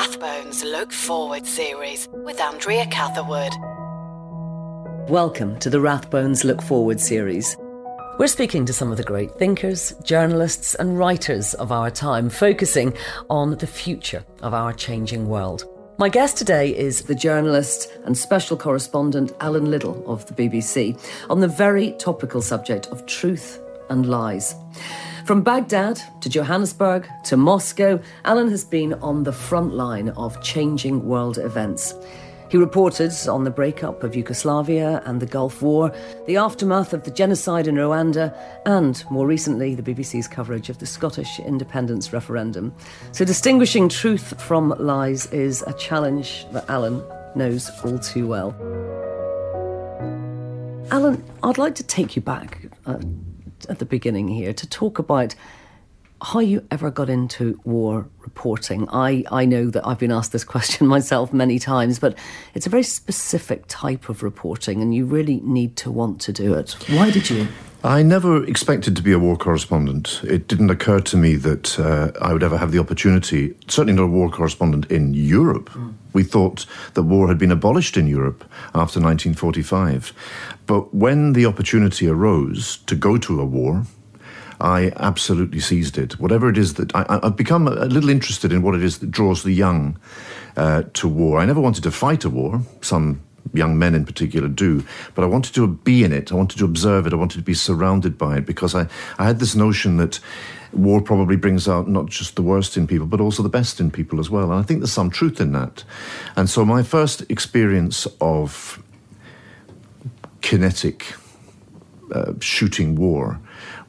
Rathbones Look Forward series with Andrea Catherwood. Welcome to the Rathbones Look Forward series. We're speaking to some of the great thinkers, journalists, and writers of our time, focusing on the future of our changing world. My guest today is the journalist and special correspondent Allan Little of the BBC on the very topical subject of truth and lies. From Baghdad to Johannesburg to Moscow, Allan has been on the front line of changing world events. He reported on the breakup of Yugoslavia and the Gulf War, the aftermath of the genocide in Rwanda, and more recently, the BBC's coverage of the Scottish independence referendum. So, distinguishing truth from lies is a challenge that Allan knows all too well. Allan, I'd like to take you back uh, at the beginning here to talk about how you ever got into war reporting. I, I know that I've been asked this question myself many times, but it's a very specific type of reporting, and you really need to want to do it. Why did you? I never expected to be a war correspondent. It didn't occur to me that uh, I would ever have the opportunity, certainly not a war correspondent in Europe. Mm. We thought that war had been abolished in Europe after 1945. But when the opportunity arose to go to a war, I absolutely seized it. Whatever it is that I, have become a little interested in what it is that draws the young uh, to war. I never wanted to fight a war. Some young men in particular do, but I wanted to be in it. I wanted to observe it. I wanted to be surrounded by it because I, I had this notion that war probably brings out not just the worst in people, but also the best in people as well. And I think there's some truth in that. And so my first experience of kinetic uh, shooting war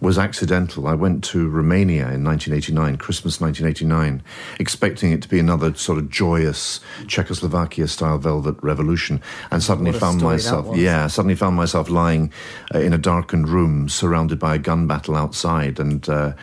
was accidental. I went to Romania in 1989, Christmas 1989, expecting it to be another sort of joyous Czechoslovakia style velvet revolution, and suddenly found myself, yeah, suddenly found myself lying uh, in a darkened room, surrounded by a gun battle outside, and uh,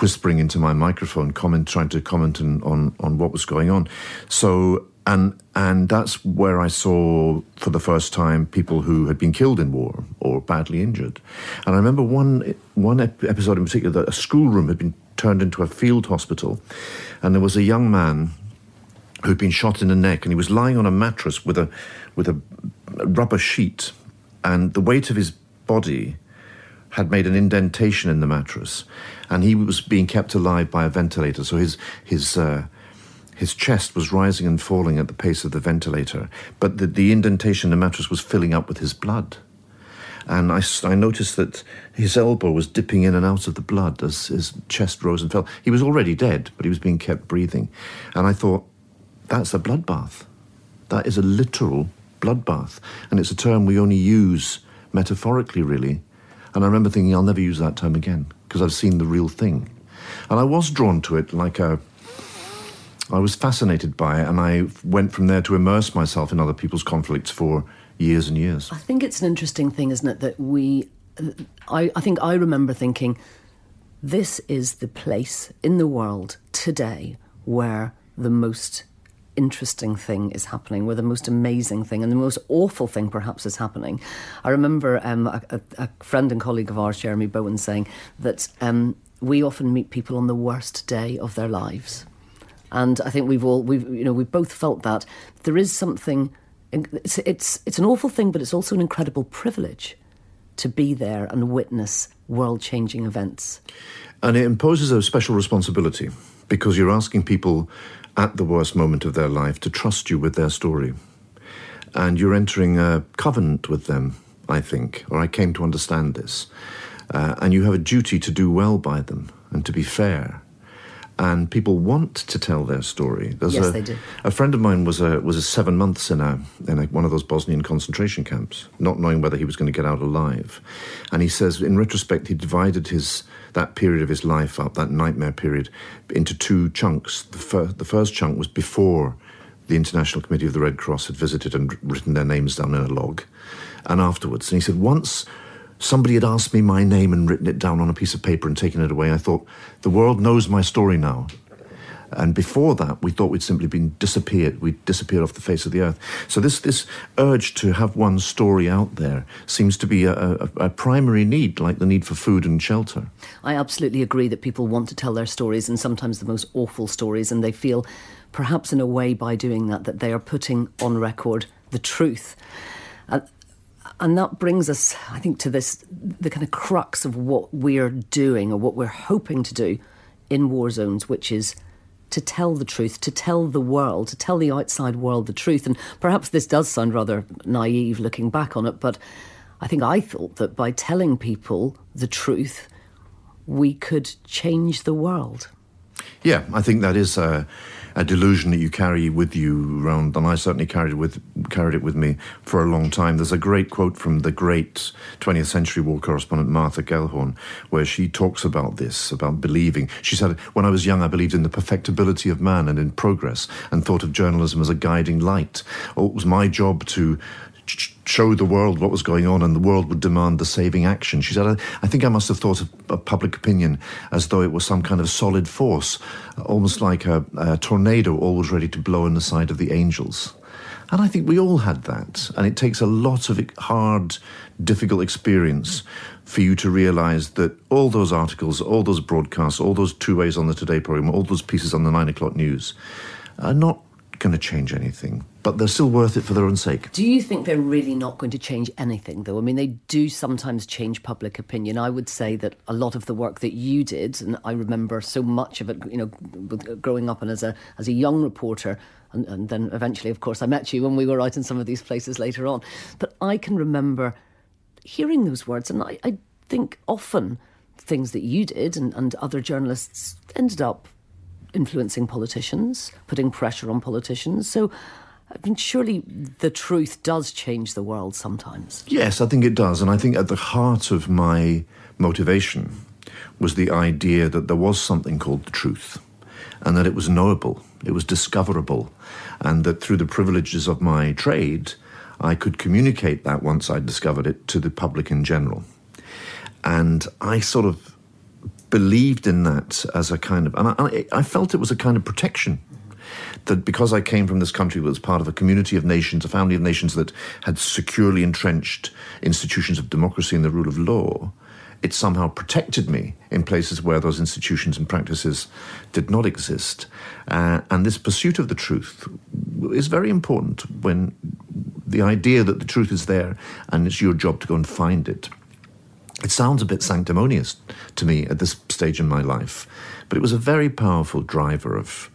whispering into my microphone, comment, trying to comment on, on, on what was going on. So and and that's where I saw for the first time people who had been killed in war or badly injured. And I remember one one episode in particular that a schoolroom had been turned into a field hospital, and there was a young man who'd been shot in the neck, and he was lying on a mattress with a with a rubber sheet, and the weight of his body had made an indentation in the mattress, and he was being kept alive by a ventilator. So his his uh, his chest was rising and falling at the pace of the ventilator, but the, the indentation in the mattress was filling up with his blood. And I, I noticed that his elbow was dipping in and out of the blood as his chest rose and fell. He was already dead, but he was being kept breathing. And I thought, that's a bloodbath. That is a literal bloodbath. And it's a term we only use metaphorically, really. And I remember thinking, I'll never use that term again because I've seen the real thing. And I was drawn to it like a I was fascinated by it, and I went from there to immerse myself in other people's conflicts for years and years. I think it's an interesting thing, isn't it, that we. I, I think I remember thinking, this is the place in the world today where the most interesting thing is happening, where the most amazing thing and the most awful thing perhaps is happening. I remember um, a, a, friend and colleague of ours, Jeremy Bowen, saying that um, we often meet people on the worst day of their lives. And I think we've all we've you know we've both felt that there is something. It's it's it's an awful thing, but it's also an incredible privilege to be there and witness world-changing events. And it imposes a special responsibility because you're asking people at the worst moment of their life to trust you with their story. And you're entering a covenant with them, I think, or I came to understand this. Uh, and you have a duty to do well by them and to be fair and people want to tell their story. There's yes, a, they do. A friend of mine was a, was a seven months in a in a, one of those Bosnian concentration camps, not knowing whether he was going to get out alive, and he says in retrospect he divided his that period of his life up, that nightmare period, into two chunks. The, fir- the first chunk was before the International Committee of the Red Cross had visited and written their names down in a log, and afterwards. And he said once somebody had asked me my name and written it down on a piece of paper and taken it away. I thought, the world knows my story now. And before that, we thought we'd simply been disappeared. We'd disappeared off the face of the earth. So this, this urge to have one's story out there seems to be a, a, a primary need, like the need for food and shelter. I absolutely agree that people want to tell their stories and sometimes the most awful stories, and they feel perhaps in a way by doing that that they are putting on record the truth. And that brings us, I think, to this the kind of crux of what we're doing or what we're hoping to do in war zones, which is to tell the truth, to tell the world, to tell the outside world the truth. And perhaps this does sound rather naive looking back on it, but I think I thought that by telling people the truth, we could change the world. Yeah, I think that is a, a, delusion that you carry with you around, and I certainly carried with carried it with me for a long time. There's a great quote from the great 20th century war correspondent Martha Gellhorn, where she talks about this, about believing. She said, "When I was young, I believed in the perfectibility of man and in progress, and thought of journalism as a guiding light. Oh, it was my job to show the world what was going on and the world would demand the saving action. She said, I, I think I must have thought of, public opinion as though it was some kind of solid force, almost like a, a tornado always ready to blow in the side of the angels. And I think we all had that. And it takes a lot of hard, difficult experience for you to realize that all those articles, all those broadcasts, all those two ways on the Today program, all those pieces on the nine o'clock news are not going to change anything, but they're still worth it for their own sake. Do you think they're really not going to change anything, though? I mean, they do sometimes change public opinion. I would say that a lot of the work that you did, and I remember so much of it, you know, growing up and as a as a young reporter, and, and then eventually, of course, I met you when we were out in some of these places later on. But I can remember hearing those words, and I, I think often things that you did and, and other journalists ended up influencing politicians, putting pressure on politicians. So, I mean, surely the truth does change the world sometimes. Yes, I think it does. And I think at the heart of my motivation was the idea that there was something called the truth and that it was knowable, it was discoverable, and that through the privileges of my trade, I could communicate that once I'd discovered it to the public in general. And I sort of believed in that as a kind of, and I, I felt it was a kind of protection that because I came from this country that was part of a community of nations, a family of nations that had securely entrenched institutions of democracy and the rule of law, it somehow protected me in places where those institutions and practices did not exist. Uh, and this pursuit of the truth is very important when the idea that the truth is there and it's your job to go and find it it sounds a bit sanctimonious to me at this stage in my life, but it was a very powerful driver of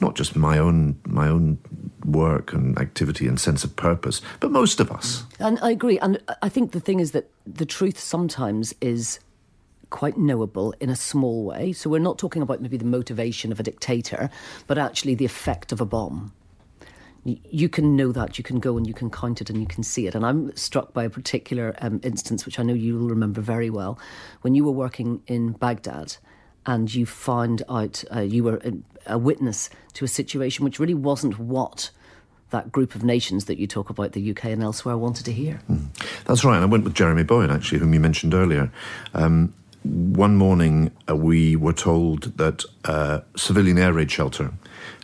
not just my own my own work and activity and sense of purpose, but most of us. And I agree. And I think the thing is that the truth sometimes is quite knowable in a small way. So we're not talking about maybe the motivation of a dictator, but actually the effect of a bomb you can know that you can go and you can count it and you can see it and i'm struck by a particular um, instance which i know you will remember very well when you were working in baghdad and you found out uh, you were a witness to a situation which really wasn't what that group of nations that you talk about the UK and elsewhere wanted to hear. Mm. That's right. And I went with Jeremy Bowen, actually, whom you mentioned earlier. Um, one morning, uh, we were told that uh, civilian air raid shelter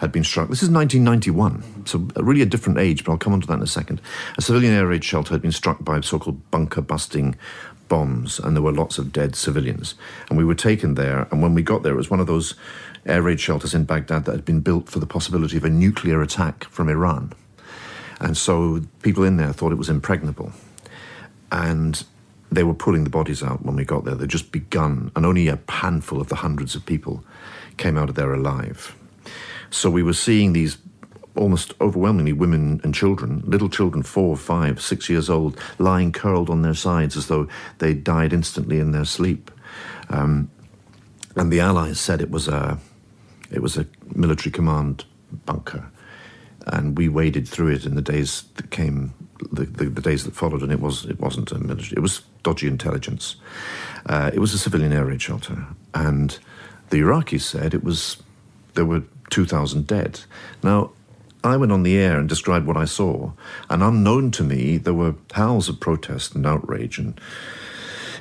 had been struck. This is 1991, so really a different age, but I'll come on to that in a second. A civilian air raid shelter had been struck by so called bunker busting bombs, and there were lots of dead civilians. And we were taken there, and when we got there, it was one of those air raid shelters in Baghdad that had been built for the possibility of a nuclear attack from Iran. And so people in there thought it was impregnable. And they were pulling the bodies out when we got there. They'd just begun, and only a handful of the hundreds of people came out of there alive. So we were seeing these almost overwhelmingly women and children, little children, four, five, six years old, lying curled on their sides as though they died instantly in their sleep. Um, and the Allies said it was a, it was a military command bunker. And we waded through it in the days that came, the, the, the days that followed, and it was it wasn't a military. It was dodgy intelligence. Uh, it was a civilian air raid shelter, and the Iraqis said it was there were 2,000 dead. Now, I went on the air and described what I saw, and unknown to me, there were howls of protest and outrage and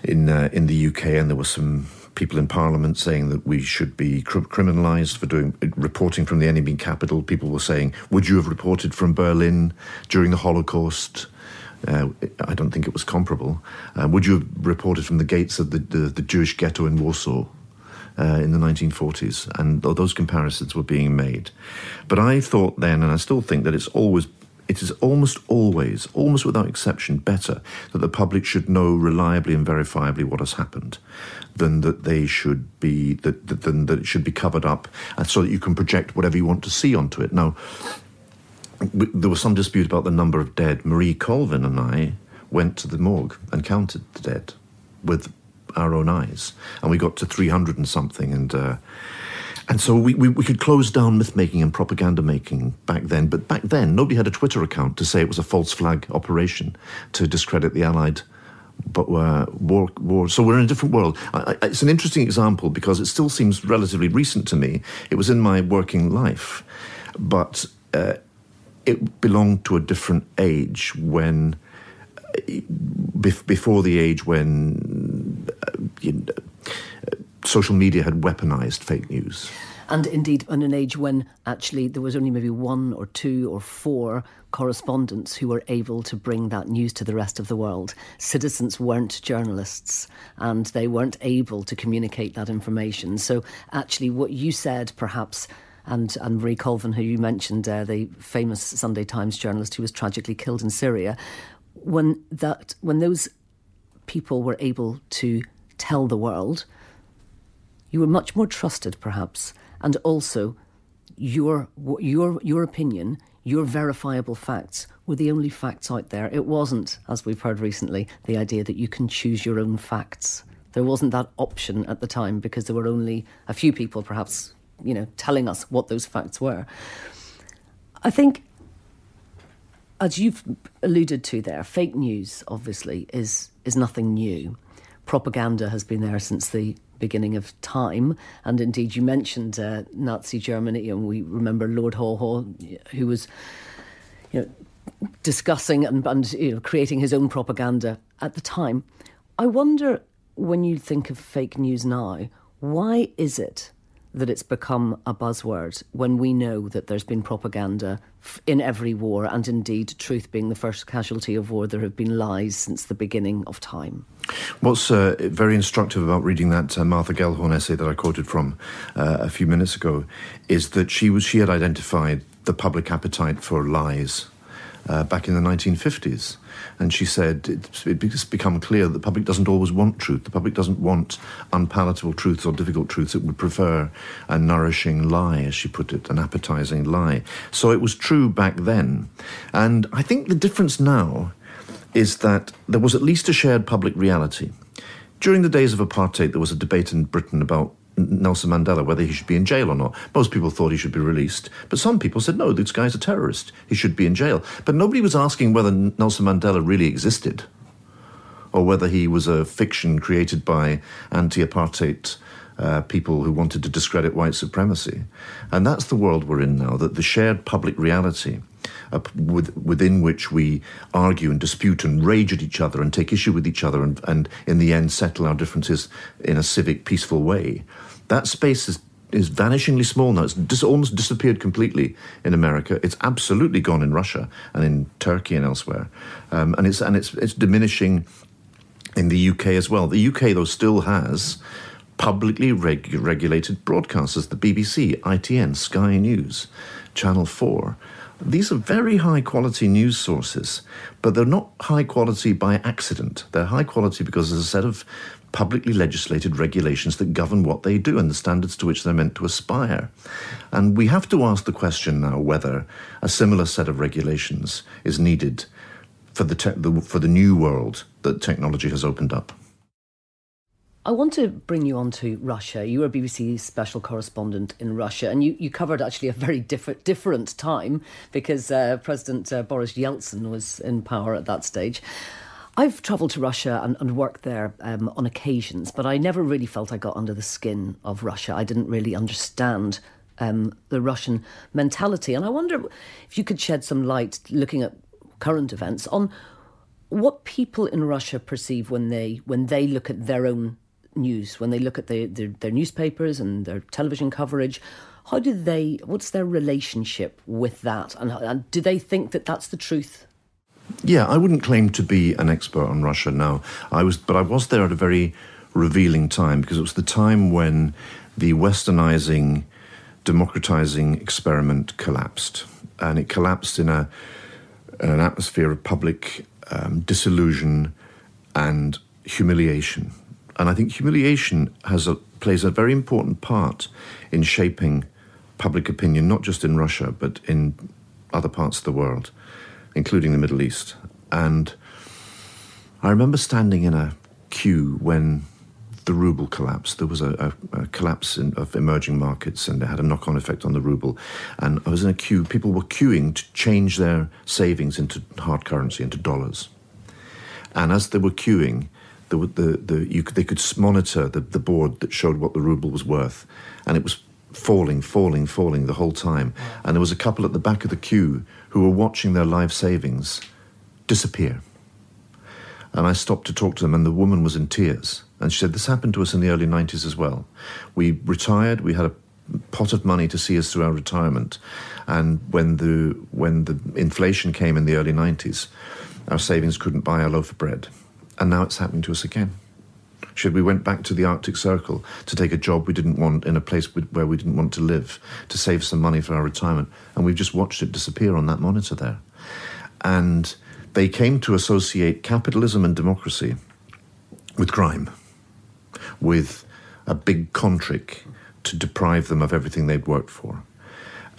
in uh, in the UK, and there were some people in Parliament saying that we should be cr- criminalised for doing reporting from the enemy capital. People were saying, "Would you have reported from Berlin during the Holocaust?" Uh, I don't think it was comparable. Uh, would you have reported from the gates of the, the, the Jewish ghetto in Warsaw? Uh, in the 1940s, and those comparisons were being made. But I thought then, and I still think that it's always it is almost always, almost without exception, better that the public should know reliably and verifiably what has happened than that they should be that, that than that it should be covered up and so that you can project whatever you want to see onto it. Now, there was some dispute about the number of dead. Marie Colvin and I went to the morgue and counted the dead with our own eyes, and we got to three hundred and something, and. Uh, and so we, we, we, could close down myth making and propaganda making back then. But back then, nobody had a Twitter account to say it was a false flag operation to discredit the Allied but uh, war, war. So we're in a different world. I, I, it's an interesting example because it still seems relatively recent to me. It was in my working life, but uh, it belonged to a different age when, before the age when you know, social media had weaponized fake news. And indeed, in an age when actually there was only maybe one or two or four correspondents who were able to bring that news to the rest of the world. Citizens weren't journalists and they weren't able to communicate that information. So, actually, what you said perhaps and, and Marie Colvin, who you mentioned, uh, the famous Sunday Times journalist who was tragically killed in Syria, when that when those people were able to tell the world you were much more trusted, perhaps, and also your your your opinion, your verifiable facts were the only facts out there. It wasn't, as we've heard recently, the idea that you can choose your own facts. There wasn't that option at the time because there were only a few people, perhaps, you know, telling us what those facts were. I think, as you've alluded to there, fake news obviously is is nothing new. Propaganda has been there since the beginning of time. And indeed, you mentioned uh, Nazi Germany, and we remember Lord Haw Haw, who was, you know, discussing and, and you know, creating his own propaganda at the time. I wonder when you think of fake news now, why is it that it's become a buzzword when we know that there's been propaganda in every war, and indeed, truth being the first casualty of war, there have been lies since the beginning of time. What's uh, very instructive about reading that uh, Martha Gellhorn essay that I quoted from uh, a few minutes ago is that she was she had identified the public appetite for lies uh, back in the 1950s. And she said it's, become clear that the public doesn't always want truth. The public doesn't want unpalatable truths or difficult truths. It would prefer a nourishing lie, as she put it, an appetizing lie. So it was true back then. And I think the difference now is that there was at least a shared public reality. During the days of apartheid, there was a debate in Britain about Nelson Mandela, whether he should be in jail or not. Most people thought he should be released, but some people said, no, this guy's a terrorist. He should be in jail. But nobody was asking whether Nelson Mandela really existed or whether he was a fiction created by anti apartheid uh, people who wanted to discredit white supremacy. And that's the world we're in now, that the shared public reality uh, with, within which we argue and dispute and rage at each other and take issue with each other and, and in the end settle our differences in a civic, peaceful way. That space is is vanishingly small now. It's dis- almost disappeared completely in America. It's absolutely gone in Russia and in Turkey and elsewhere, um, and it's and it's it's diminishing in the UK as well. The UK though still has publicly reg- regulated broadcasters: the BBC, ITN, Sky News, Channel Four. These are very high quality news sources, but they're not high quality by accident. They're high quality because there's a set of publicly legislated regulations that govern what they do and the standards to which they're meant to aspire. And we have to ask the question now whether a similar set of regulations is needed for the, te- the for the new world that technology has opened up. I want to bring you on to Russia. You were a BBC special correspondent in Russia, and you, you covered actually a very different different time because uh, President uh, Boris Yeltsin was in power at that stage. I've travelled to Russia and, and worked there um, on occasions, but I never really felt I got under the skin of Russia. I didn't really understand um, the Russian mentality, and I wonder if you could shed some light, looking at current events, on what people in Russia perceive when they when they look at their own news, when they look at the, their, their newspapers and their television coverage, how do they, what's their relationship with that? And, and do they think that that's the truth? Yeah, I wouldn't claim to be an expert on Russia now. I was, but I was there at a very revealing time because it was the time when the westernizing, democratizing experiment collapsed. And it collapsed in a, an atmosphere of public um, disillusion and humiliation. And I think humiliation has a, plays a very important part in shaping public opinion, not just in Russia, but in other parts of the world, including the Middle East. And I remember standing in a queue when the ruble collapsed. There was a, a, a collapse in, of emerging markets, and it had a knock-on effect on the ruble. And I was in a queue. People were queuing to change their savings into hard currency, into dollars. And as they were queuing, the, the, the, you, they could monitor the, the board that showed what the ruble was worth, and it was falling, falling, falling the whole time. And there was a couple at the back of the queue who were watching their life savings disappear. And I stopped to talk to them, and the woman was in tears. And she said, This happened to us in the early 90s as well. We retired, we had a pot of money to see us through our retirement. And when the, when the inflation came in the early 90s, our savings couldn't buy a loaf of bread. And now it's happening to us again. Should we went back to the Arctic Circle to take a job we didn't want in a place where we didn't want to live to save some money for our retirement, and we've just watched it disappear on that monitor there. And they came to associate capitalism and democracy with crime, with a big contrick to deprive them of everything they'd worked for.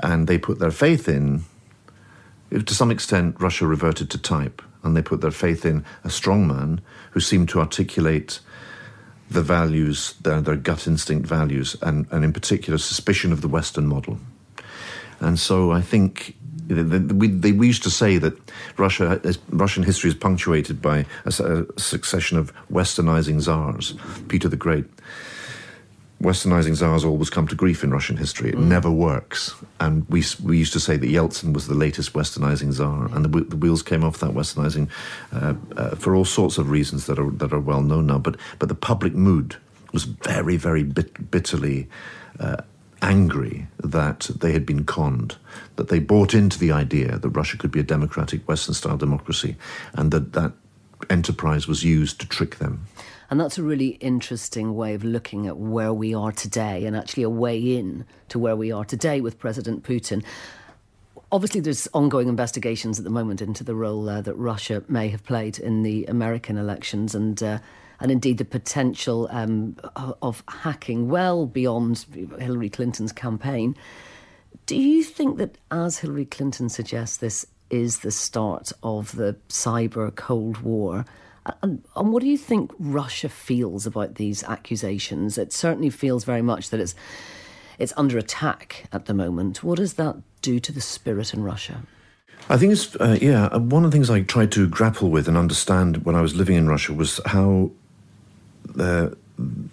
And they put their faith in, to some extent, Russia reverted to type, and they put their faith in a strongman who seemed to articulate the values, their, their gut instinct values, and, and in particular, suspicion of the Western model. And so I think we, we used to say that Russia, Russian history is punctuated by a, a, succession of westernizing czars. Peter the Great. Westernizing czars always come to grief in Russian history. It mm. never works. And we, we used to say that Yeltsin was the latest westernizing czar, and the, the wheels came off that westernizing uh, uh, for all sorts of reasons that are, that are well known now. But, but the public mood was very, very bit, bitterly uh, angry that they had been conned, that they bought into the idea that Russia could be a democratic Western style democracy, and that that enterprise was used to trick them. And that's a really interesting way of looking at where we are today and actually a way in to where we are today with President Putin. Obviously, there's ongoing investigations at the moment into the role uh, that Russia may have played in the American elections, and uh, and indeed the potential um, of hacking well beyond Hillary Clinton's campaign. Do you think that, as Hillary Clinton suggests, this is the start of the cyber Cold War? And, and, what do you think Russia feels about these accusations? It certainly feels very much that it's it's under attack at the moment. What does that do to the spirit in Russia? I think it's uh, yeah. One of the things I tried to grapple with and understand when I was living in Russia was how the,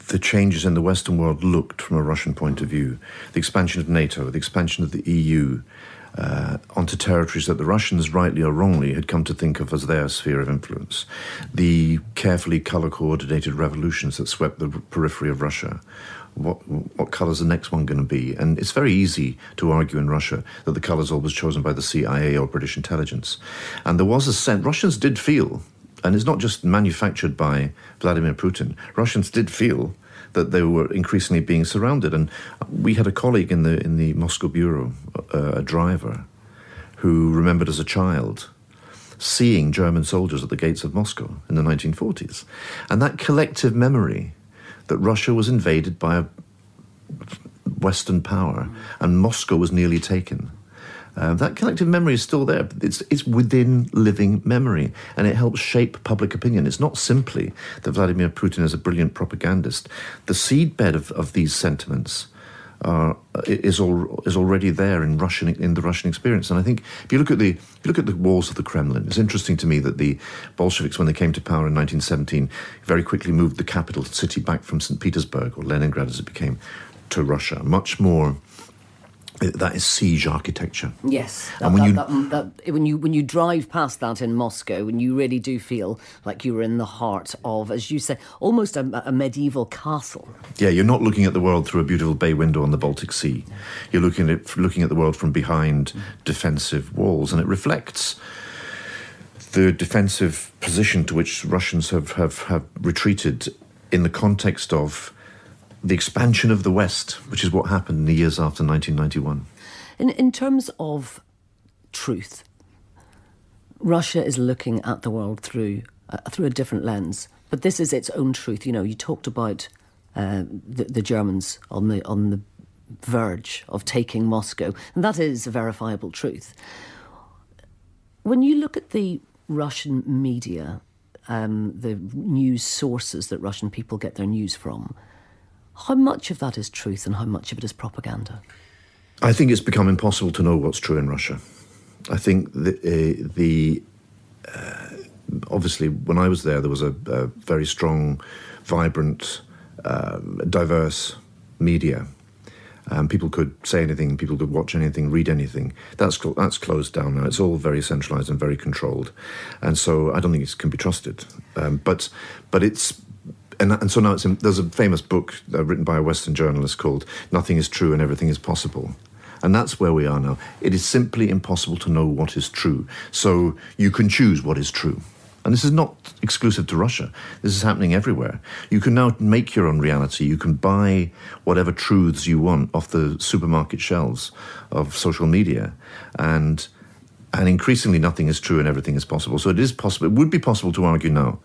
the changes in the Western world looked from a Russian point of view. The expansion of NATO, the expansion of the EU uh, onto territories that the Russians, rightly or wrongly, had come to think of as their sphere of influence. The carefully color coordinated revolutions that swept the periphery of Russia. What, what is the next one going to be? And it's very easy to argue in Russia that the color is always chosen by the CIA or British intelligence. And there was a sense, Russians did feel and it's not just manufactured by Vladimir Putin. Russians did feel that they were increasingly being surrounded, and we had a colleague in the in the Moscow bureau, uh, a driver, who remembered as a child seeing German soldiers at the gates of Moscow in the 1940s, and that collective memory that Russia was invaded by a Western power and Moscow was nearly taken uh, that collective memory is still there. It's, it's within living memory, and it helps shape public opinion. It's not simply that Vladimir Putin is a brilliant propagandist. The seedbed of, of these sentiments are, is, al- is already there in Russian in the Russian experience. And I think if you look at the if you look at the walls of the Kremlin, it's interesting to me that the Bolsheviks, when they came to power in 1917, very quickly moved the capital city back from St. Petersburg or Leningrad, as it became, to Russia. Much more that is siege architecture. Yes, that, and when, that, you, that, when you when you drive past that in Moscow, and you really do feel like you are in the heart of, as you say, almost a, a, medieval castle. Yeah, you're not looking at the world through a beautiful bay window on the Baltic Sea. You're looking at looking at the world from behind defensive walls, and it reflects the defensive position to which Russians have, have, have retreated in the context of the expansion of the West, which is what happened in the years after 1991. In, in terms of truth, Russia is looking at the world through, uh, through a different lens, but this is its own truth. You know, you talked about uh, the, the Germans on the, on the verge of taking Moscow, and that is a verifiable truth. When you look at the Russian media, um, the news sources that Russian people get their news from, how much of that is truth and how much of it is propaganda? I think it's become impossible to know what's true in Russia. I think the, uh, the uh, obviously when I was there, there was a, a very strong, vibrant, uh, diverse media. Um, people could say anything, people could watch anything, read anything. That's that's closed down now. It's all very centralised and very controlled, and so I don't think it can be trusted. Um, but but it's and, and so now in, there's a famous book uh, written by a Western journalist called "Nothing Is True and Everything Is Possible." And that's where we are now. It is simply impossible to know what is true. So you can choose what is true. And this is not exclusive to Russia. This is happening everywhere. You can now make your own reality. You can buy whatever truths you want off the supermarket shelves of social media. And and increasingly nothing is true and everything is possible. So it is possible. It would be possible to argue now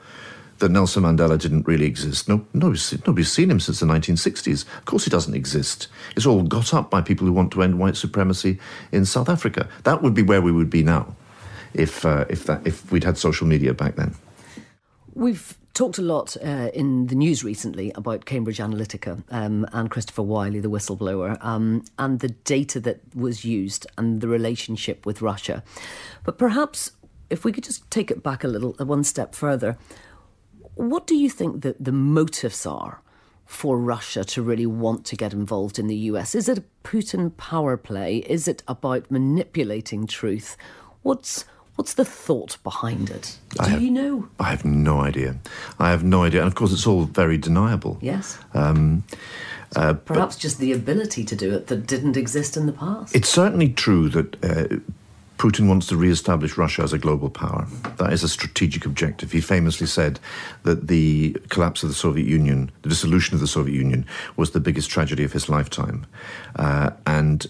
that Nelson Mandela didn't really exist. No, nobody's, nobody's seen him since the 1960s. Of course, he doesn't exist. It's all got up by people who want to end white supremacy in South Africa. That would be where we would be now, if uh, if that if we'd had social media back then. We've talked a lot uh, in the news recently about Cambridge Analytica um, and Christopher Wylie, the whistleblower, um, and the data that was used and the relationship with Russia. But perhaps if we could just take it back a little, one step further, what do you think that the motives are for Russia to really want to get involved in the US? Is it a Putin power play? Is it about manipulating truth? What's What's the thought behind it? Do have, you know? I have no idea. I have no idea. And of course, it's all very deniable. Yes. Um, uh, Perhaps just the ability to do it that didn't exist in the past. It's certainly true that uh, Putin wants to re-establish Russia as a global power. That is a strategic objective. He famously said that the collapse of the Soviet Union, the dissolution of the Soviet Union, was the biggest tragedy of his lifetime, uh, and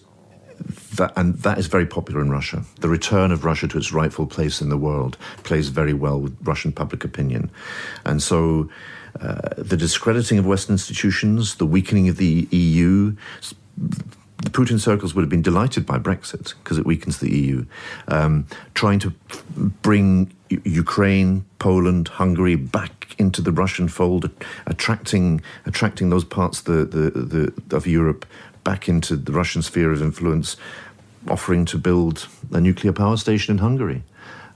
that, and that is very popular in Russia. The return of Russia to its rightful place in the world plays very well with Russian public opinion, and so. Uh, the discrediting of Western institutions, the weakening of the EU, the Putin circles would have been delighted by Brexit because it weakens the EU. Um, trying to bring Ukraine, Poland, Hungary back into the Russian fold, attracting attracting those parts the, the, the, of Europe back into the Russian sphere of influence, offering to build a nuclear power station in Hungary.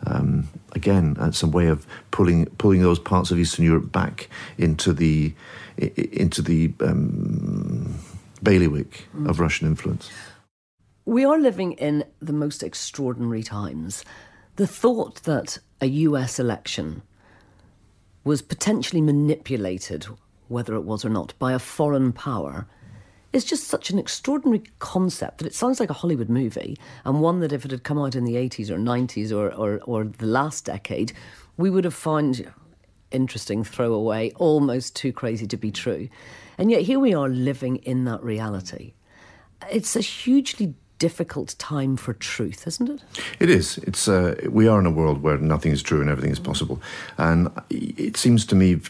Um, again, that's a way of pulling pulling those parts of Eastern Europe back into the into the um, bailiwick mm. of Russian influence. We are living in the most extraordinary times. The thought that a US election was potentially manipulated, whether it was or not, by a foreign power is just such an extraordinary concept that it sounds like a Hollywood movie, and one that if it had come out in the 80s or 90s or, or, or the last decade, we would have found interesting, throwaway, almost too crazy to be true. And yet here we are living in that reality. It's a hugely difficult time for truth, isn't it? It is. It's uh, we are in a world where nothing is true and everything is possible, and it seems to me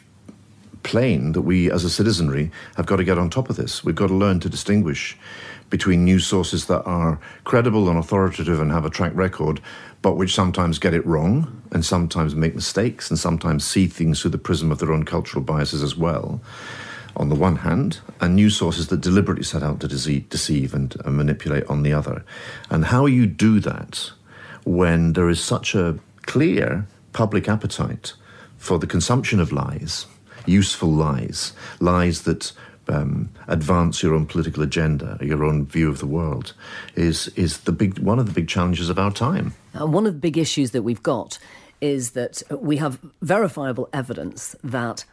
plain that we, as a citizenry, have got to get on top of this. We've got to learn to distinguish between news sources that are credible and authoritative and have a track record, but which sometimes get it wrong and sometimes make mistakes and sometimes see things through the prism of their own cultural biases as well on the one hand, and news sources that deliberately set out to deceive and, and manipulate on the other. And how you do that when there is such a clear public appetite for the consumption of lies, useful lies, lies that um, advance your own political agenda, your own view of the world, is is the big one of the big challenges of our time. Uh, one of the big issues that we've got is that we have verifiable evidence that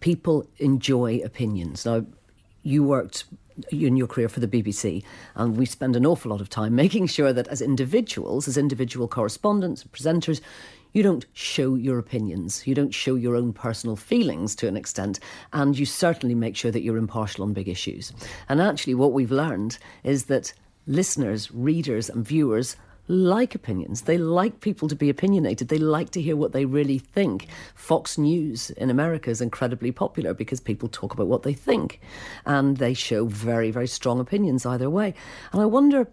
people enjoy opinions. Now, you worked in your career for the BBC, and we spend an awful lot of time making sure that as individuals, as individual correspondents, presenters, you don't show your opinions, you don't show your own personal feelings to an extent, and you certainly make sure that you're impartial on big issues. And actually, what we've learned is that listeners, readers, and viewers like opinions. They like people to be opinionated. They like to hear what they really think. Fox News in America is incredibly popular because people talk about what they think and they show very, very strong opinions either way. And I wonder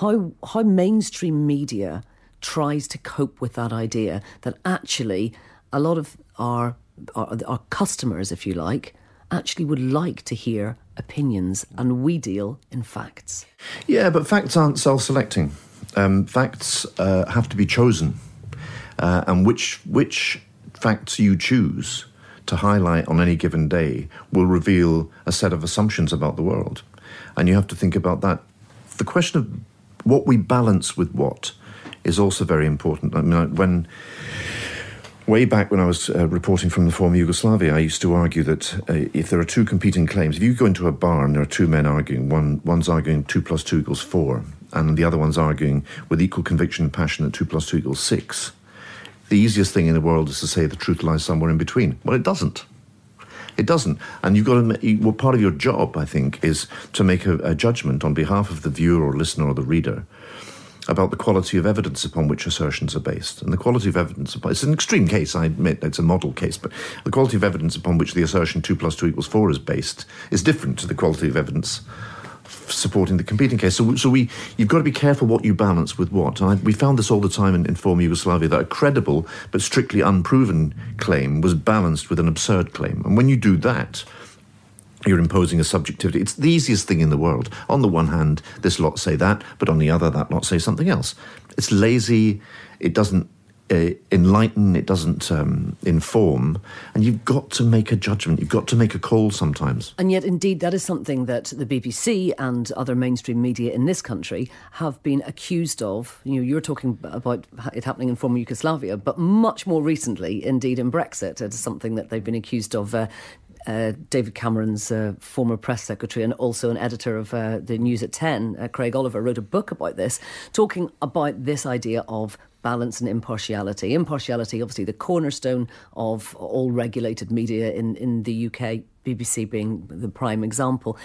how, how mainstream media tries to cope with that idea that actually a lot of our, our, our customers, if you like, actually would like to hear opinions and we deal in facts. Yeah, but facts aren't self selecting um, facts uh, have to be chosen, uh, and which which facts you choose to highlight on any given day will reveal a set of assumptions about the world, and you have to think about that. The question of what we balance with what is also very important. I mean, when Way back when I was uh, reporting from the former Yugoslavia, I used to argue that uh, if there are two competing claims, if you go into a bar and there are two men arguing, one one's arguing two plus two equals four, and the other one's arguing with equal conviction and passion that two plus two equals six, the easiest thing in the world is to say the truth lies somewhere in between. Well, it doesn't. It doesn't. And you've got to, well, part of your job, I think, is to make a, a judgment on behalf of the viewer or listener or the reader about the quality of evidence upon which assertions are based. And the quality of evidence upon, it's an extreme case, I admit, it's a model case, but the quality of evidence upon which the assertion 2 plus 2 equals 4 is based is different to the quality of evidence supporting the competing case. So, so we, you've got to be careful what you balance with what. I, we found this all the time in, in former Yugoslavia that a credible but strictly unproven claim was balanced with an absurd claim. And when you do that, you're imposing a subjectivity. It's the easiest thing in the world. On the one hand, this lot say that, but on the other, that lot say something else. It's lazy. It doesn't uh, enlighten, it doesn't um, inform, and you've got to make a judgment. You've got to make a call sometimes. And yet, indeed, that is something that the BBC and other mainstream media in this country have been accused of. You know, you're talking about it happening in former Yugoslavia, but much more recently, indeed, in Brexit, it is something that they've been accused of uh, uh, David Cameron's uh, former press secretary and also an editor of uh, the News at 10, uh, Craig Oliver, wrote a book about this, talking about this idea of balance and impartiality. Impartiality, obviously, the cornerstone of all regulated media in, in the UK, BBC being the prime example.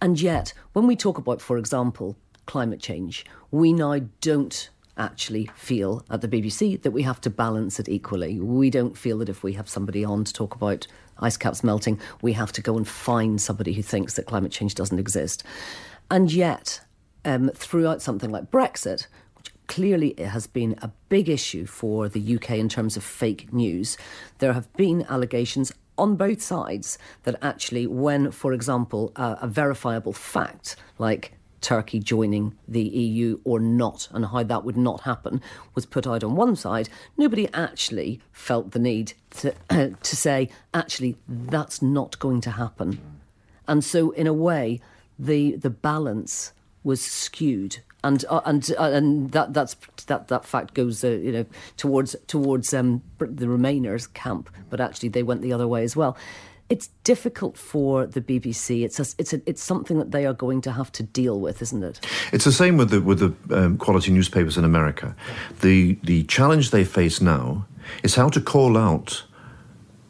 And yet, when we talk about, for example, climate change, we now don't actually feel at the BBC that we have to balance it equally. We don't feel that if we have somebody on to talk about ice caps melting, we have to go and find somebody who thinks that climate change doesn't exist. And yet, um, throughout something like Brexit, which clearly has been a big issue for the UK in terms of fake news, there have been allegations on both sides that actually, when, for example, a verifiable fact like Turkey joining the EU or not, and how that would not happen, was put out on one side. Nobody actually felt the need to, to say, actually, that's not going to happen. And so, in a way, the, the balance was skewed. And uh, and uh, and that that's that that fact goes uh, you know towards towards um, the Remainers camp, but actually they went the other way as well it's difficult for the BBC. It's a, it's a, it's something that they are going to have to deal with, isn't it? It's the same with the with the um, quality newspapers in America. The the challenge they face now is how to call out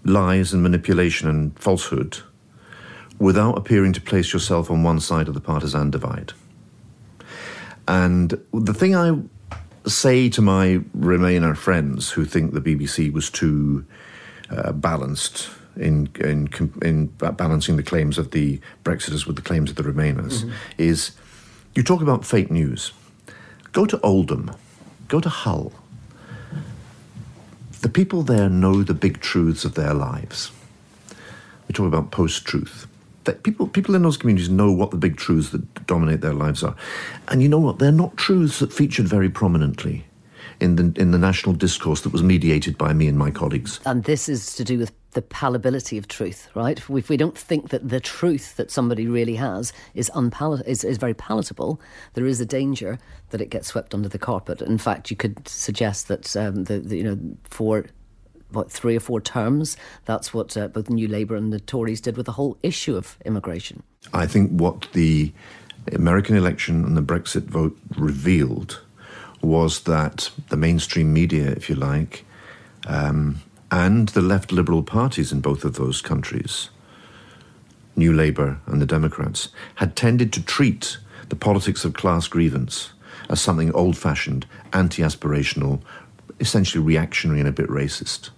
lies and manipulation and falsehood without appearing to place yourself on one side of the partisan divide. And the thing I say to my Remainer friends who think the BBC was too uh, balanced in in in balancing the claims of the Brexiters with the claims of the Remainers mm-hmm. is you talk about fake news. Go to Oldham, go to Hull. The people there know the big truths of their lives. We talk about post-truth. That people people in those communities know what the big truths that dominate their lives are, and you know what? They're not truths that featured very prominently in the in the national discourse that was mediated by me and my colleagues. And this is to do with the palatability of truth, right? If we don't think that the truth that somebody really has is, unpalat- is, is very palatable, there is a danger that it gets swept under the carpet. In fact, you could suggest that um, the, the, you know for what three or four terms, that's what uh, both New Labour and the Tories did with the whole issue of immigration. I think what the American election and the Brexit vote revealed was that the mainstream media, if you like, um, and the left liberal parties in both of those countries, New Labour and the Democrats, had tended to treat the politics of class grievance as something old fashioned, anti aspirational, essentially reactionary and a bit racist.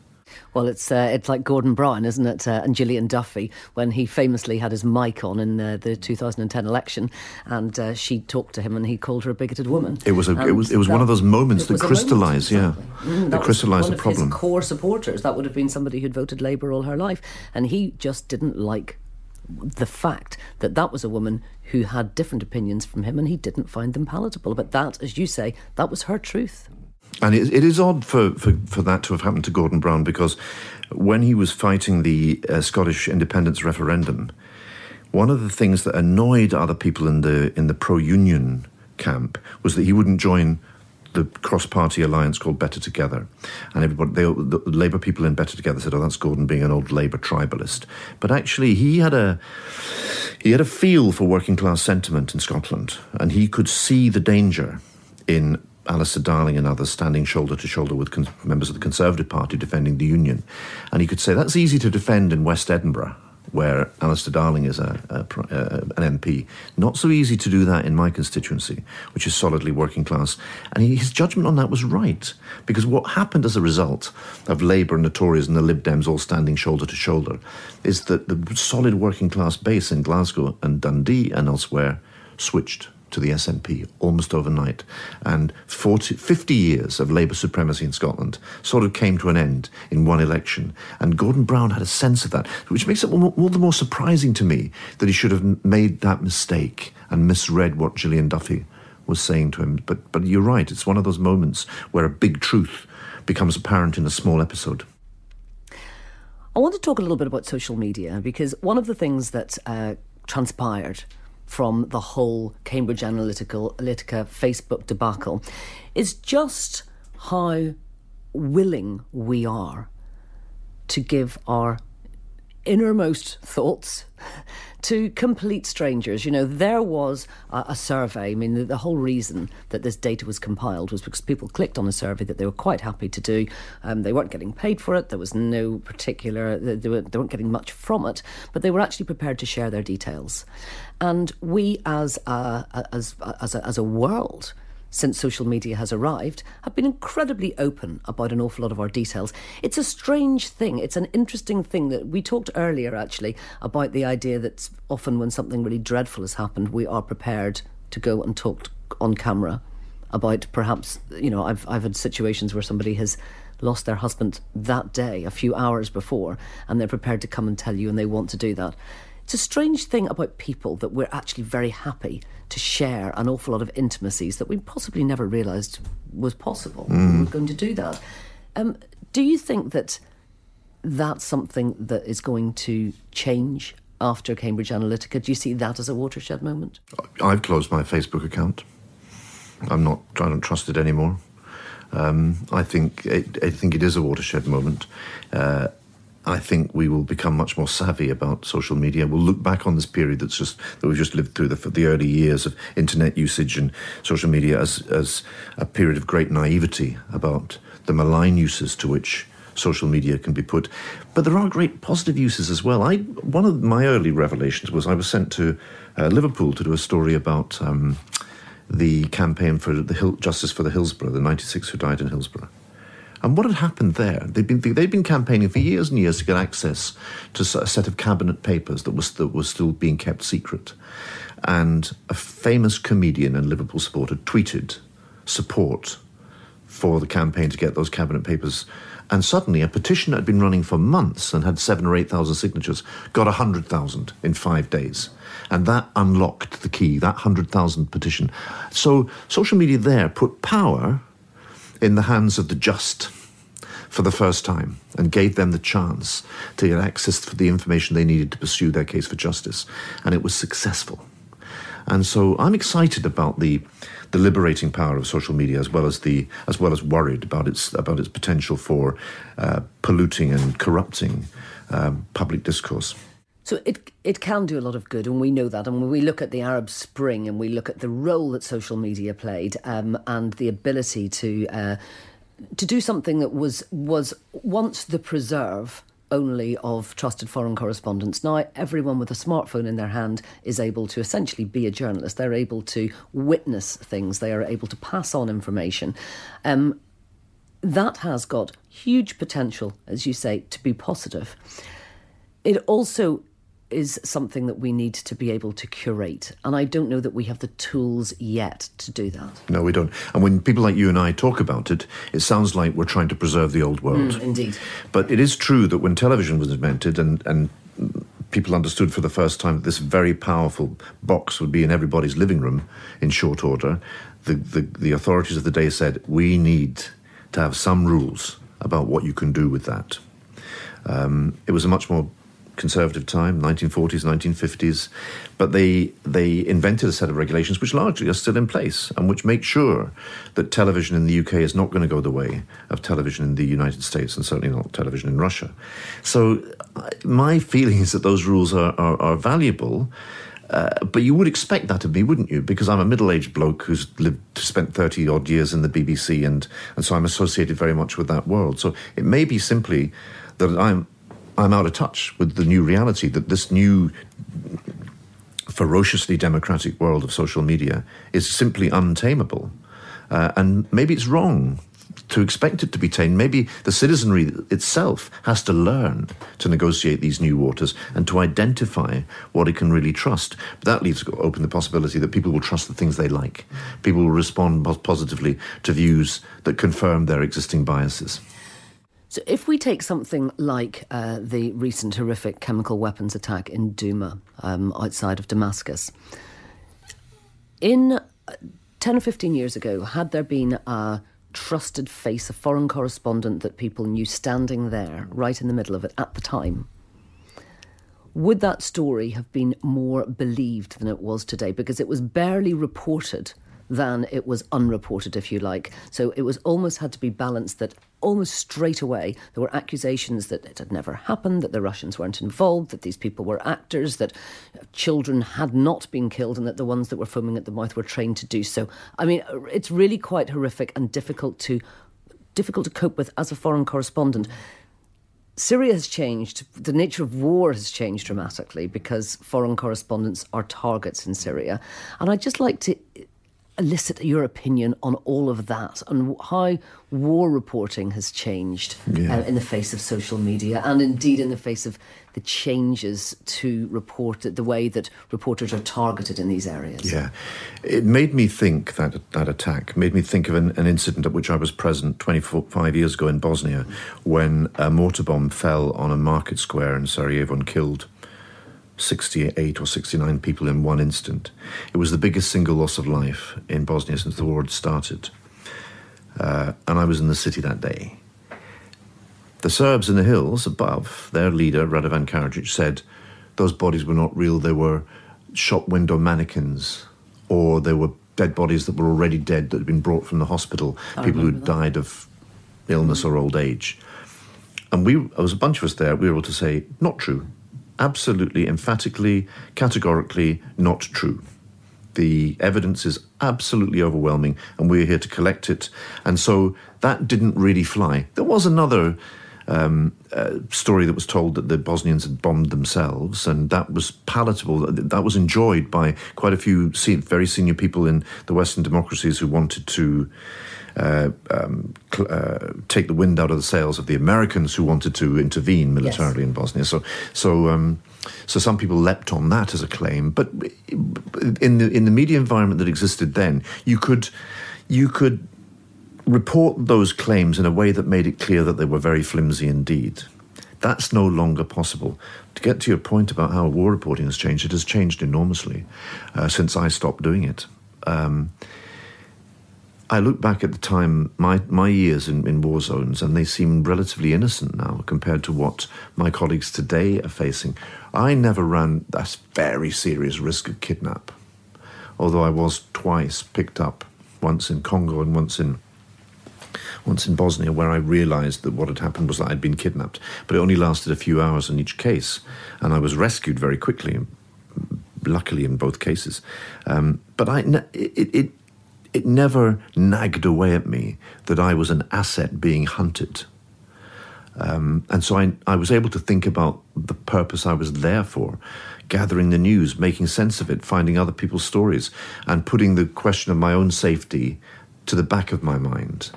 Well, it's uh, it's like Gordon Brown, isn't it? Uh, and Gillian Duffy, when he famously had his mic on in uh, the 2010 election, and uh, she talked to him, and he called her a bigoted woman. It was a, it was it was that, one of those moments that crystallised, yeah, mm, that crystallised the problem. core supporters that would have been somebody who'd voted Labour all her life, and he just didn't like the fact that that was a woman who had different opinions from him, and he didn't find them palatable. But that, as you say, that was her truth. And it, it is odd for, for, for that to have happened to Gordon Brown because when he was fighting the uh, Scottish independence referendum, one of the things that annoyed other people in the in the pro-union camp was that he wouldn't join the cross-party alliance called Better Together, and everybody, they, the Labour people in Better Together said, "Oh, that's Gordon being an old Labour tribalist." But actually, he had a he had a feel for working class sentiment in Scotland, and he could see the danger in Alistair Darling and others standing shoulder to shoulder with con- members of the Conservative Party defending the Union. And he could say that's easy to defend in West Edinburgh, where Alistair Darling is a, a, a, uh, an MP. Not so easy to do that in my constituency, which is solidly working class. And he, his judgment on that was right, because what happened as a result of Labour and the Tories and the Lib Dems all standing shoulder to shoulder is that the solid working class base in Glasgow and Dundee and elsewhere switched to the SNP almost overnight. And 40, 50 years of Labour supremacy in Scotland sort of came to an end in one election. And Gordon Brown had a sense of that, which makes it all, the more surprising to me that he should have made that mistake and misread what Gillian Duffy was saying to him. But, but you're right, it's one of those moments where a big truth becomes apparent in a small episode. I want to talk a little bit about social media because one of the things that uh, transpired from the whole Cambridge Analytical, Analytica Facebook debacle. Is just how willing we are to give our innermost thoughts to complete strangers. You know, there was a, a survey. I mean, the, the, whole reason that this data was compiled was because people clicked on a survey that they were quite happy to do. Um, they weren't getting paid for it. There was no particular, they, were, they weren't getting much from it, but they were actually prepared to share their details. And we, as a, as, as a, as a world, since social media has arrived, have been incredibly open about an awful lot of our details. It's a strange thing. It's an interesting thing that we talked earlier, actually, about the idea that often when something really dreadful has happened, we are prepared to go and talk on camera about perhaps, you know, I've, I've had situations where somebody has lost their husband that day, a few hours before, and they're prepared to come and tell you and they want to do that. It's a strange thing about people that we're actually very happy to share an awful lot of intimacies that we possibly never realised was possible. Mm. We were going to do that. Um, do you think that that's something that is going to change after Cambridge Analytica? Do you see that as a watershed moment? I've closed my Facebook account. I'm not. I don't trust it anymore. Um, I think it, I think it is a watershed moment. Uh, I think we will become much more savvy about social media. We'll look back on this period that's just that we've just lived through the, the early years of internet usage and social media as as a period of great naivety about the malign uses to which social media can be put. But there are great positive uses as well. I one of my early revelations was I was sent to uh, Liverpool to do a story about um, the campaign for the Hill, justice for the Hillsborough, the 96 who died in Hillsborough. And what had happened there? They'd been, they'd been campaigning for years and years to get access to a set of cabinet papers that was, that was still being kept secret. And a famous comedian and Liverpool supporter tweeted support for the campaign to get those cabinet papers. And suddenly, a petition that had been running for months and had seven or eight thousand signatures got a hundred thousand in five days. And that unlocked the key, that hundred thousand petition. So social media there put power in the hands of the just for the first time and gave them the chance to get access to the information they needed to pursue their case for justice. And it was successful. And so I'm excited about the the liberating power of social media, as well as the as well as worried about its about its potential for uh, polluting and corrupting um, public discourse. So it it can do a lot of good, and we know that. And when we look at the Arab Spring and we look at the role that social media played, um, and the ability to uh, to do something that was was once the preserve only of trusted foreign correspondents. Now, everyone with a smartphone in their hand is able to essentially be a journalist. They're able to witness things, they are able to pass on information. Um, that has got huge potential, as you say, to be positive. It also is something that we need to be able to curate. And I don't know that we have the tools yet to do that. No, we don't. And when people like you and I talk about it, it sounds like we're trying to preserve the old world. Mm, indeed. But it is true that when television was invented and, and people understood for the first time that this very powerful box would be in everybody's living room in short order, the, the, the authorities of the day said, we need to have some rules about what you can do with that. Um, it was a much more conservative time, 1940s, 1950s, but they they invented a set of regulations which largely are still in place and which make sure that television in the UK is not going to go the way of television in the United States and certainly not television in Russia. So my feeling is that those rules are, are, are valuable. Uh, but you would expect that of me, wouldn't you? Because I'm a middle-aged bloke who's lived, spent 30 odd years in the BBC, and and so I'm associated very much with that world. So it may be simply that I'm I'm out of touch with the new reality that this new ferociously democratic world of social media is simply untamable. Uh, and maybe it's wrong to expect it to be tamed. Maybe the citizenry itself has to learn to negotiate these new waters and to identify what it can really trust. But that leaves open the possibility that people will trust the things they like. People will respond positively to views that confirm their existing biases. So, if we take something like uh, the recent horrific chemical weapons attack in Douma, um, outside of Damascus, in uh, 10 or 15 years ago, had there been a trusted face, a foreign correspondent that people knew standing there, right in the middle of it at the time, would that story have been more believed than it was today? Because it was barely reported than it was unreported, if you like. So it was almost had to be balanced that almost straight away there were accusations that it had never happened, that the Russians weren't involved, that these people were actors, that children had not been killed, and that the ones that were foaming at the mouth were trained to do so. I mean, it's really quite horrific and difficult to difficult to cope with as a foreign correspondent. Syria has changed. The nature of war has changed dramatically because foreign correspondents are targets in Syria. And I'd just like to elicit your opinion on all of that and how war reporting has changed yeah. uh, in the face of social media and indeed in the face of the changes to report the way that reporters are targeted in these areas. Yeah, it made me think that that attack made me think of an, an incident at which I was present 25 years ago in Bosnia when a mortar bomb fell on a market square in Sarajevo and killed 68 or 69 people in one instant. It was the biggest single loss of life in Bosnia since the war had started. Uh, and I was in the city that day. The Serbs in the hills above, their leader, Radovan Karadzic, said those bodies were not real, they were shop window mannequins, or they were dead bodies that were already dead that had been brought from the hospital, I people who had died of illness or old age. And we, there was a bunch of us there, we were able to say, not true absolutely, emphatically, categorically not true. The evidence is absolutely overwhelming, and we're here to collect it. And so that didn't really fly. There was another um, uh, story that was told that the Bosnians had bombed themselves, and that was palatable. That was enjoyed by quite a few very senior people in the Western democracies who wanted to uh, um, uh, take the wind out of the sails of the Americans who wanted to intervene militarily yes. in Bosnia. So, so, um, so some people leapt on that as a claim. But in the in the media environment that existed then, you could you could report those claims in a way that made it clear that they were very flimsy indeed. That's no longer possible. To get to your point about how war reporting has changed, it has changed enormously uh, since I stopped doing it. Um, I look back at the time, my, my years in, in war zones, and they seem relatively innocent now compared to what my colleagues today are facing. I never ran that very serious risk of kidnap, although I was twice picked up, once in Congo and once in once in Bosnia, where I realised that what had happened was that I'd been kidnapped. But it only lasted a few hours in each case, and I was rescued very quickly, luckily in both cases. Um, but I, it, it, it never nagged away at me that I was an asset being hunted. Um, and so I, I was able to think about the purpose I was there for gathering the news, making sense of it, finding other people's stories, and putting the question of my own safety to the back of my mind.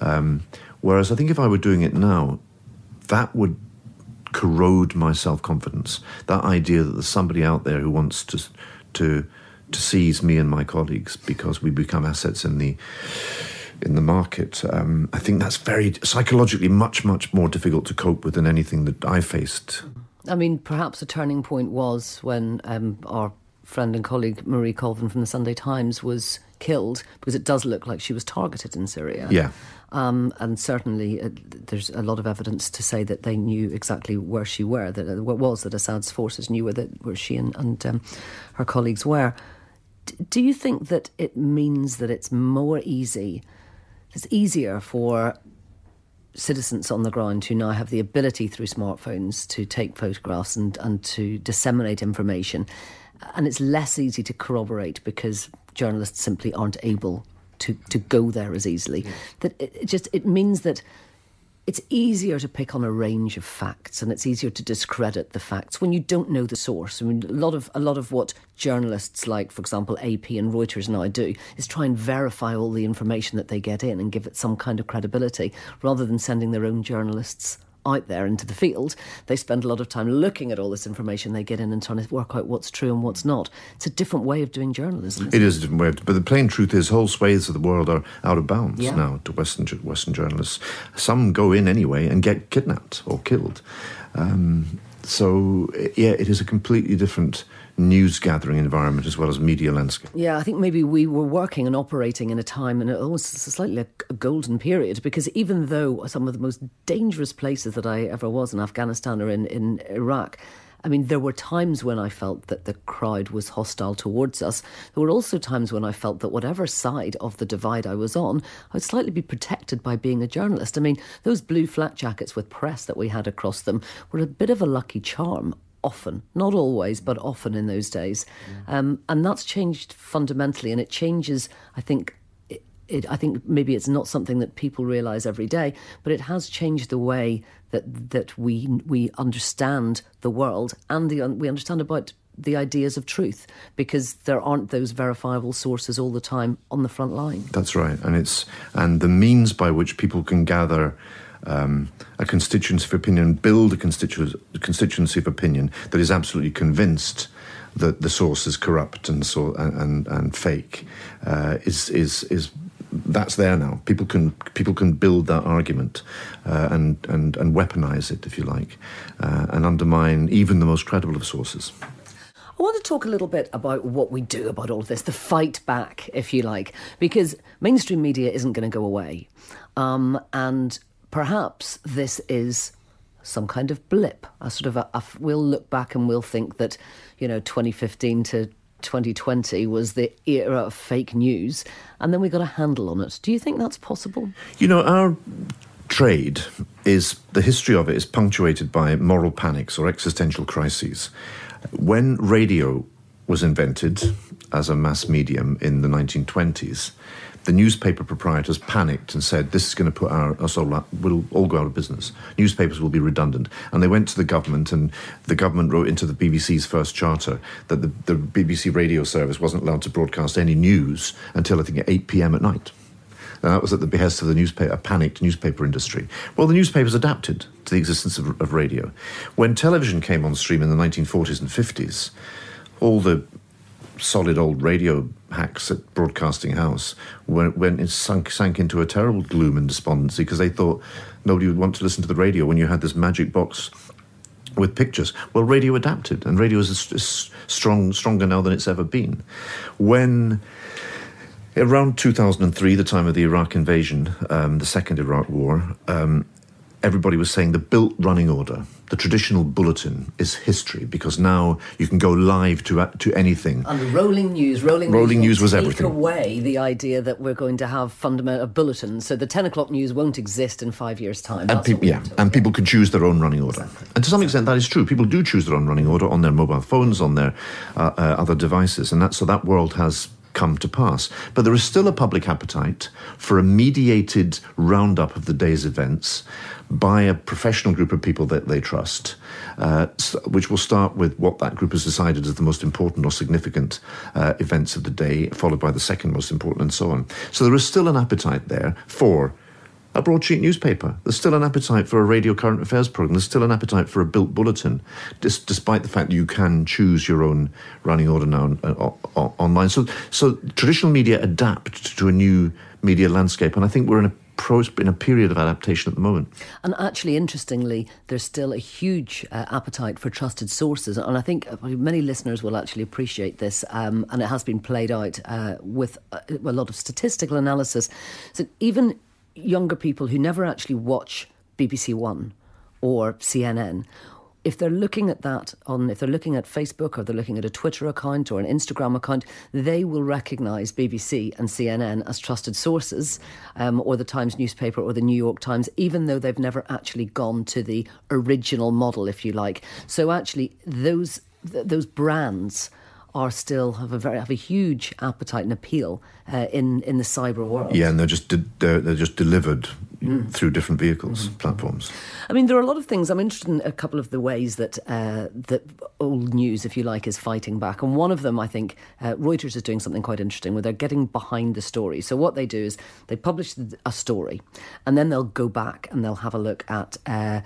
Um, whereas I think if I were doing it now, that would corrode my self confidence. That idea that there's somebody out there who wants to to to seize me and my colleagues because we become assets in the in the market. Um, I think that's very psychologically much much more difficult to cope with than anything that I faced. I mean, perhaps a turning point was when um, our friend and colleague Marie Colvin from the Sunday Times was killed because it does look like she was targeted in Syria. Yeah. Um, and certainly, uh, there's a lot of evidence to say that they knew exactly where she were. That what was that Assad's forces knew where that where she and, and um, her colleagues were. Do you think that it means that it's more easy? It's easier for citizens on the ground who now have the ability through smartphones to take photographs and, and to disseminate information. And it's less easy to corroborate because journalists simply aren't able to, to go there as easily. That it, it just it means that it's easier to pick on a range of facts and it's easier to discredit the facts when you don't know the source. I mean, a lot of a lot of what journalists like, for example, AP and Reuters now do is try and verify all the information that they get in and give it some kind of credibility, rather than sending their own journalists out there into the field. They spend a lot of time looking at all this information they get in and trying to work out what's true and what's not. It's a different way of doing journalism. It is a different way, of, but the plain truth is, whole swathes of the world are out of bounds yeah. now to Western Western journalists. Some go in anyway and get kidnapped or killed. Um, so yeah, it is a completely different news gathering environment as well as media landscape. Yeah, I think maybe we were working and operating in a time and it almost oh, slightly a, golden period because even though some of the most dangerous places that I ever was in Afghanistan or in, in Iraq, I mean, there were times when I felt that the crowd was hostile towards us. There were also times when I felt that whatever side of the divide I was on, I would slightly be protected by being a journalist. I mean, those blue flat jackets with press that we had across them were a bit of a lucky charm often, not always, but often in those days. Yeah. Um, and that's changed fundamentally, and it changes, I think. It, it, I think maybe it's not something that people realise every day, but it has changed the way that that we we understand the world and the we understand about the ideas of truth because there aren't those verifiable sources all the time on the front line. That's right, and it's and the means by which people can gather um, a constituency of opinion, build a constitu- constituency of opinion that is absolutely convinced that the source is corrupt and so and and, fake uh, is is is that's there now. People can people can build that argument uh, and and and weaponize it, if you like, uh, and undermine even the most credible of sources. I want to talk a little bit about what we do about all of this, the fight back, if you like, because mainstream media isn't going to go away, um, and perhaps this is some kind of blip. A sort of a, a, we'll look back and we'll think that, you know, 2015 to 2020 was the era of fake news, and then we got a handle on it. Do you think that's possible? You know, our trade is the history of it is punctuated by moral panics or existential crises. When radio was invented as a mass medium in the 1920s, the newspaper proprietors panicked and said, "This is going to put our us all out, we'll all go out of business. Newspapers will be redundant." And they went to the government, and the government wrote into the BBC's first charter that the, the BBC radio service wasn't allowed to broadcast any news until I think at 8 p.m. at night. And that was at the behest of the newspaper, panicked newspaper industry. Well, the newspapers adapted to the existence of, of radio. When television came on stream in the 1940s and 50s, all the solid old radio hacks at Broadcasting House went, went sunk, sank into a terrible gloom and despondency because they thought nobody would want to listen to the radio when you had this magic box with pictures. Well, radio adapted, and radio is, is strong, stronger now than it's ever been. When Around 2003, the time of the Iraq invasion, um, the second Iraq war, um, everybody was saying the built running order, the traditional bulletin, is history because now you can go live to uh, to anything. And rolling news, rolling, rolling news, news was take everything. away the idea that we're going to have fundamental bulletins, so the ten o'clock news won't exist in five years' time. And people, yeah, and people can choose their own running order. Exactly. And to some extent, that is true. People do choose their own running order on their mobile phones, on their uh, uh, other devices, and that so that world has come to pass. But there is still a public appetite for a mediated roundup of the day's events by a professional group of people that they trust, uh, which will start with what that group has decided is the most important or significant uh, events of the day, followed by the second most important, and so on. So there is still an appetite there for a broadsheet newspaper. There's still an appetite for a radio current affairs program. There's still an appetite for a built bulletin, dis- despite the fact that you can choose your own running order now uh, online. So, so traditional media adapt to a new media landscape, and I think we're in a in a period of adaptation at the moment. And actually, interestingly, there's still a huge uh, appetite for trusted sources. And I think uh, many listeners will actually appreciate this. Um, and it has been played out uh, with a, uh, a, lot of statistical analysis. So even younger people who never actually watch BBC One or CNN, if they're looking at that on, if they're looking at Facebook or they're looking at a Twitter account or an Instagram account, they will recognise BBC and CNN as trusted sources, um, or the Times newspaper or the New York Times, even though they've never actually gone to the original model, if you like. So actually, those th- those brands are still have a very have a huge appetite and appeal uh, in in the cyber world. Yeah, and they're just de- they're, they're just delivered mm. through different vehicles, mm-hmm. platforms. I mean, there are a lot of things. I'm interested in a couple of the ways that uh, that old news, if you like, is fighting back. And one of them, I think, uh, Reuters is doing something quite interesting where they're getting behind the story. So what they do is they publish a story, and then they'll go back and they'll have a look at uh,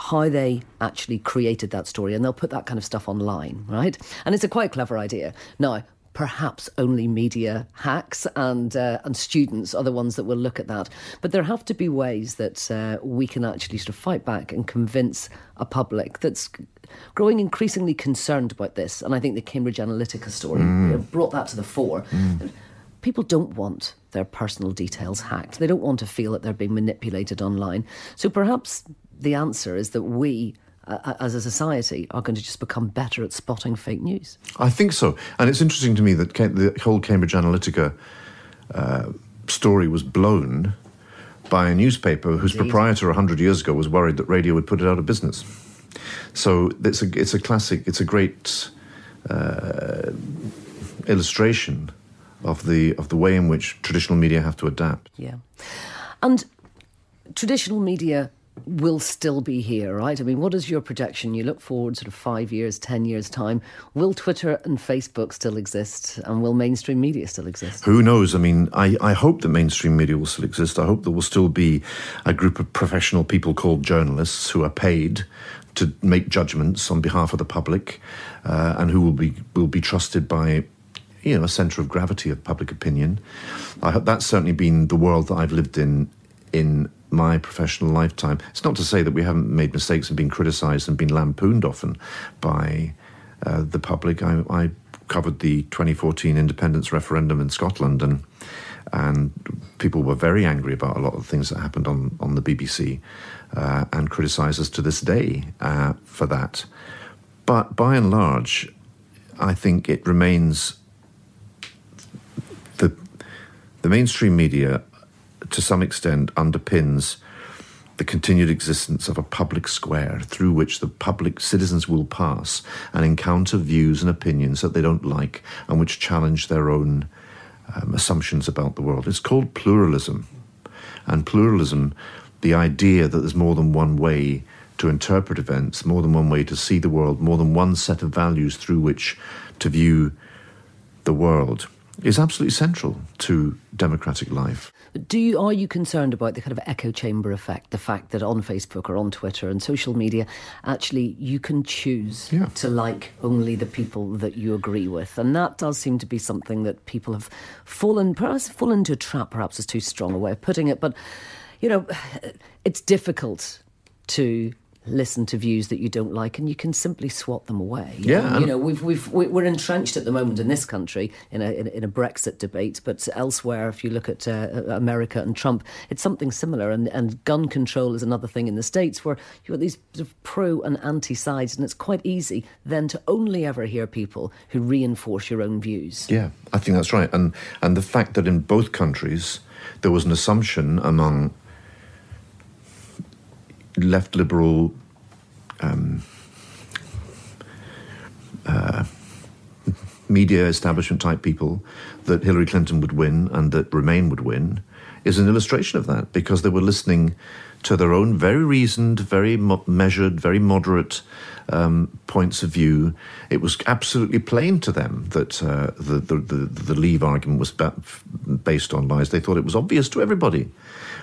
how they actually created that story, and they'll put that kind of stuff online, right? And it's a quite clever idea. Now, perhaps only media hacks and uh, and students are the ones that will look at that. But there have to be ways that uh, we can actually sort of fight back and convince a public that's growing increasingly concerned about this. And I think the Cambridge Analytica story mm. brought that to the fore. Mm. People don't want their personal details hacked. They don't want to feel that they're being manipulated online. So perhaps the answer is that we uh, as a society are going to just become better at spotting fake news. I think so. And it's interesting to me that the whole Cambridge Analytica uh, story was blown by a newspaper whose Indeed. proprietor 100 years ago was worried that radio would put it out of business. So it's a, it's a classic, it's a great uh, illustration of the, of the way in which traditional media have to adapt. Yeah. And traditional media will still be here, right? I mean, what is your projection? You look forward sort of five years, 10 years' time. Will Twitter and Facebook still exist? And will mainstream media still exist? Who knows? I mean, I, I hope that mainstream media will still exist. I hope there will still be a group of professional people called journalists who are paid to make judgments on behalf of the public uh, and who will be, will be trusted by you know, a centre of gravity of public opinion. I hope that's certainly been the world that I've lived in in my professional lifetime. It's not to say that we haven't made mistakes and been criticised and been lampooned often by uh, the public. I, I, covered the 2014 independence referendum in Scotland, and and people were very angry about a lot of things that happened on on the BBC, uh, and criticise us to this day uh, for that. But by and large, I think it remains the the mainstream media to some extent underpins the continued existence of a public square through which the public citizens will pass and encounter views and opinions that they don't like and which challenge their own um, assumptions about the world. It's called pluralism. And pluralism, the idea that there's more than one way to interpret events, more than one way to see the world, more than one set of values through which to view the world is absolutely central to democratic life. Do you are you concerned about the kind of echo chamber effect, the fact that on Facebook or on Twitter and social media, actually you can choose yeah. to like only the people that you agree with, and that does seem to be something that people have fallen perhaps fallen into a trap. Perhaps is too strong a way of putting it, but you know, it's difficult to listen to views that you don't like, and you can simply swat them away. Yeah, you know, we've we've we're entrenched at the moment in this country in a in a Brexit debate, but elsewhere, if you look at uh, America and Trump, it's something similar. And and gun control is another thing in the states where you've got these sort of pro and anti sides, and it's quite easy then to only ever hear people who reinforce your own views. Yeah, I think that's right, and and the fact that in both countries there was an assumption among left liberal um, uh, media establishment type people that Hillary Clinton would win and that Remain would win is an illustration of that because they were listening to their own very reasoned, very mo- measured, very moderate um, points of view. It was absolutely plain to them that uh, the, the, the, the Leave argument was ba- based on lies. They thought it was obvious to everybody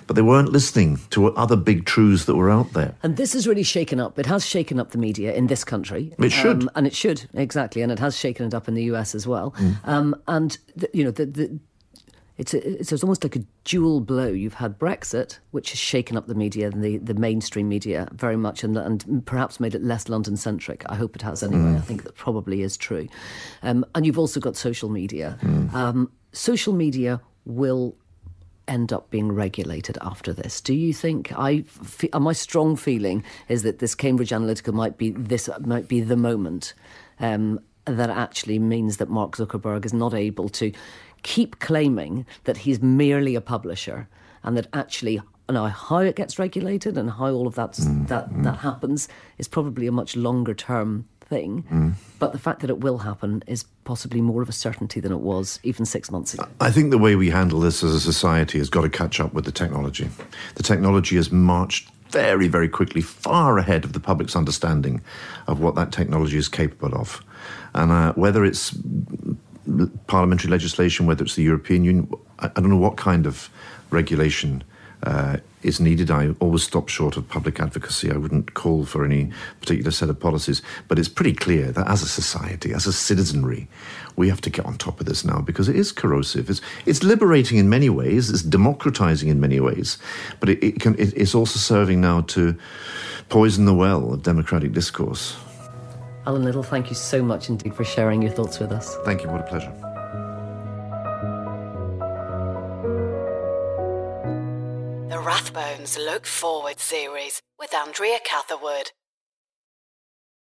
but they weren't listening to other big truths that were out there. And this has really shaken up. It has shaken up the media in this country. It should, um, and it should exactly, and it has shaken it up in the US as well. Mm. Um, and the, you know the, the it's, a, it's almost like a dual blow. You've had Brexit, which has shaken up the media and the, the mainstream media very much and, and perhaps made it less London centric. I hope it has anyway. Mm. I think that probably is true. Um, and you've also got social media. Mm. Um, social media will end up being regulated after this? Do you think I my strong feeling is that this Cambridge Analytica might be this might be the moment um, that actually means that Mark Zuckerberg is not able to keep claiming that he's merely a publisher and that actually now how it gets regulated and how all of that mm, that mm. that happens is probably a much longer term thing. Mm. But the fact that it will happen is possibly more of a certainty than it was even six months ago. I think the way we handle this as a society has got to catch up with the technology. The technology has marched very, very quickly, far ahead of the public's understanding of what that technology is capable of. And uh, whether it's parliamentary legislation, whether it's the European Union, I don't know what kind of regulation uh, is needed. I always stop short of public advocacy. I wouldn't call for any particular set of policies. But it's pretty clear that as a society, as a citizenry, we have to get on top of this now because it is corrosive. It's, it's liberating in many ways, it's democratizing in many ways, but it, it can, it, it's also serving now to poison the well of democratic discourse. Allan Little, thank you so much indeed for sharing your thoughts with us. Thank you, what a pleasure. Rathbones Look Forward series with Andrea Catherwood.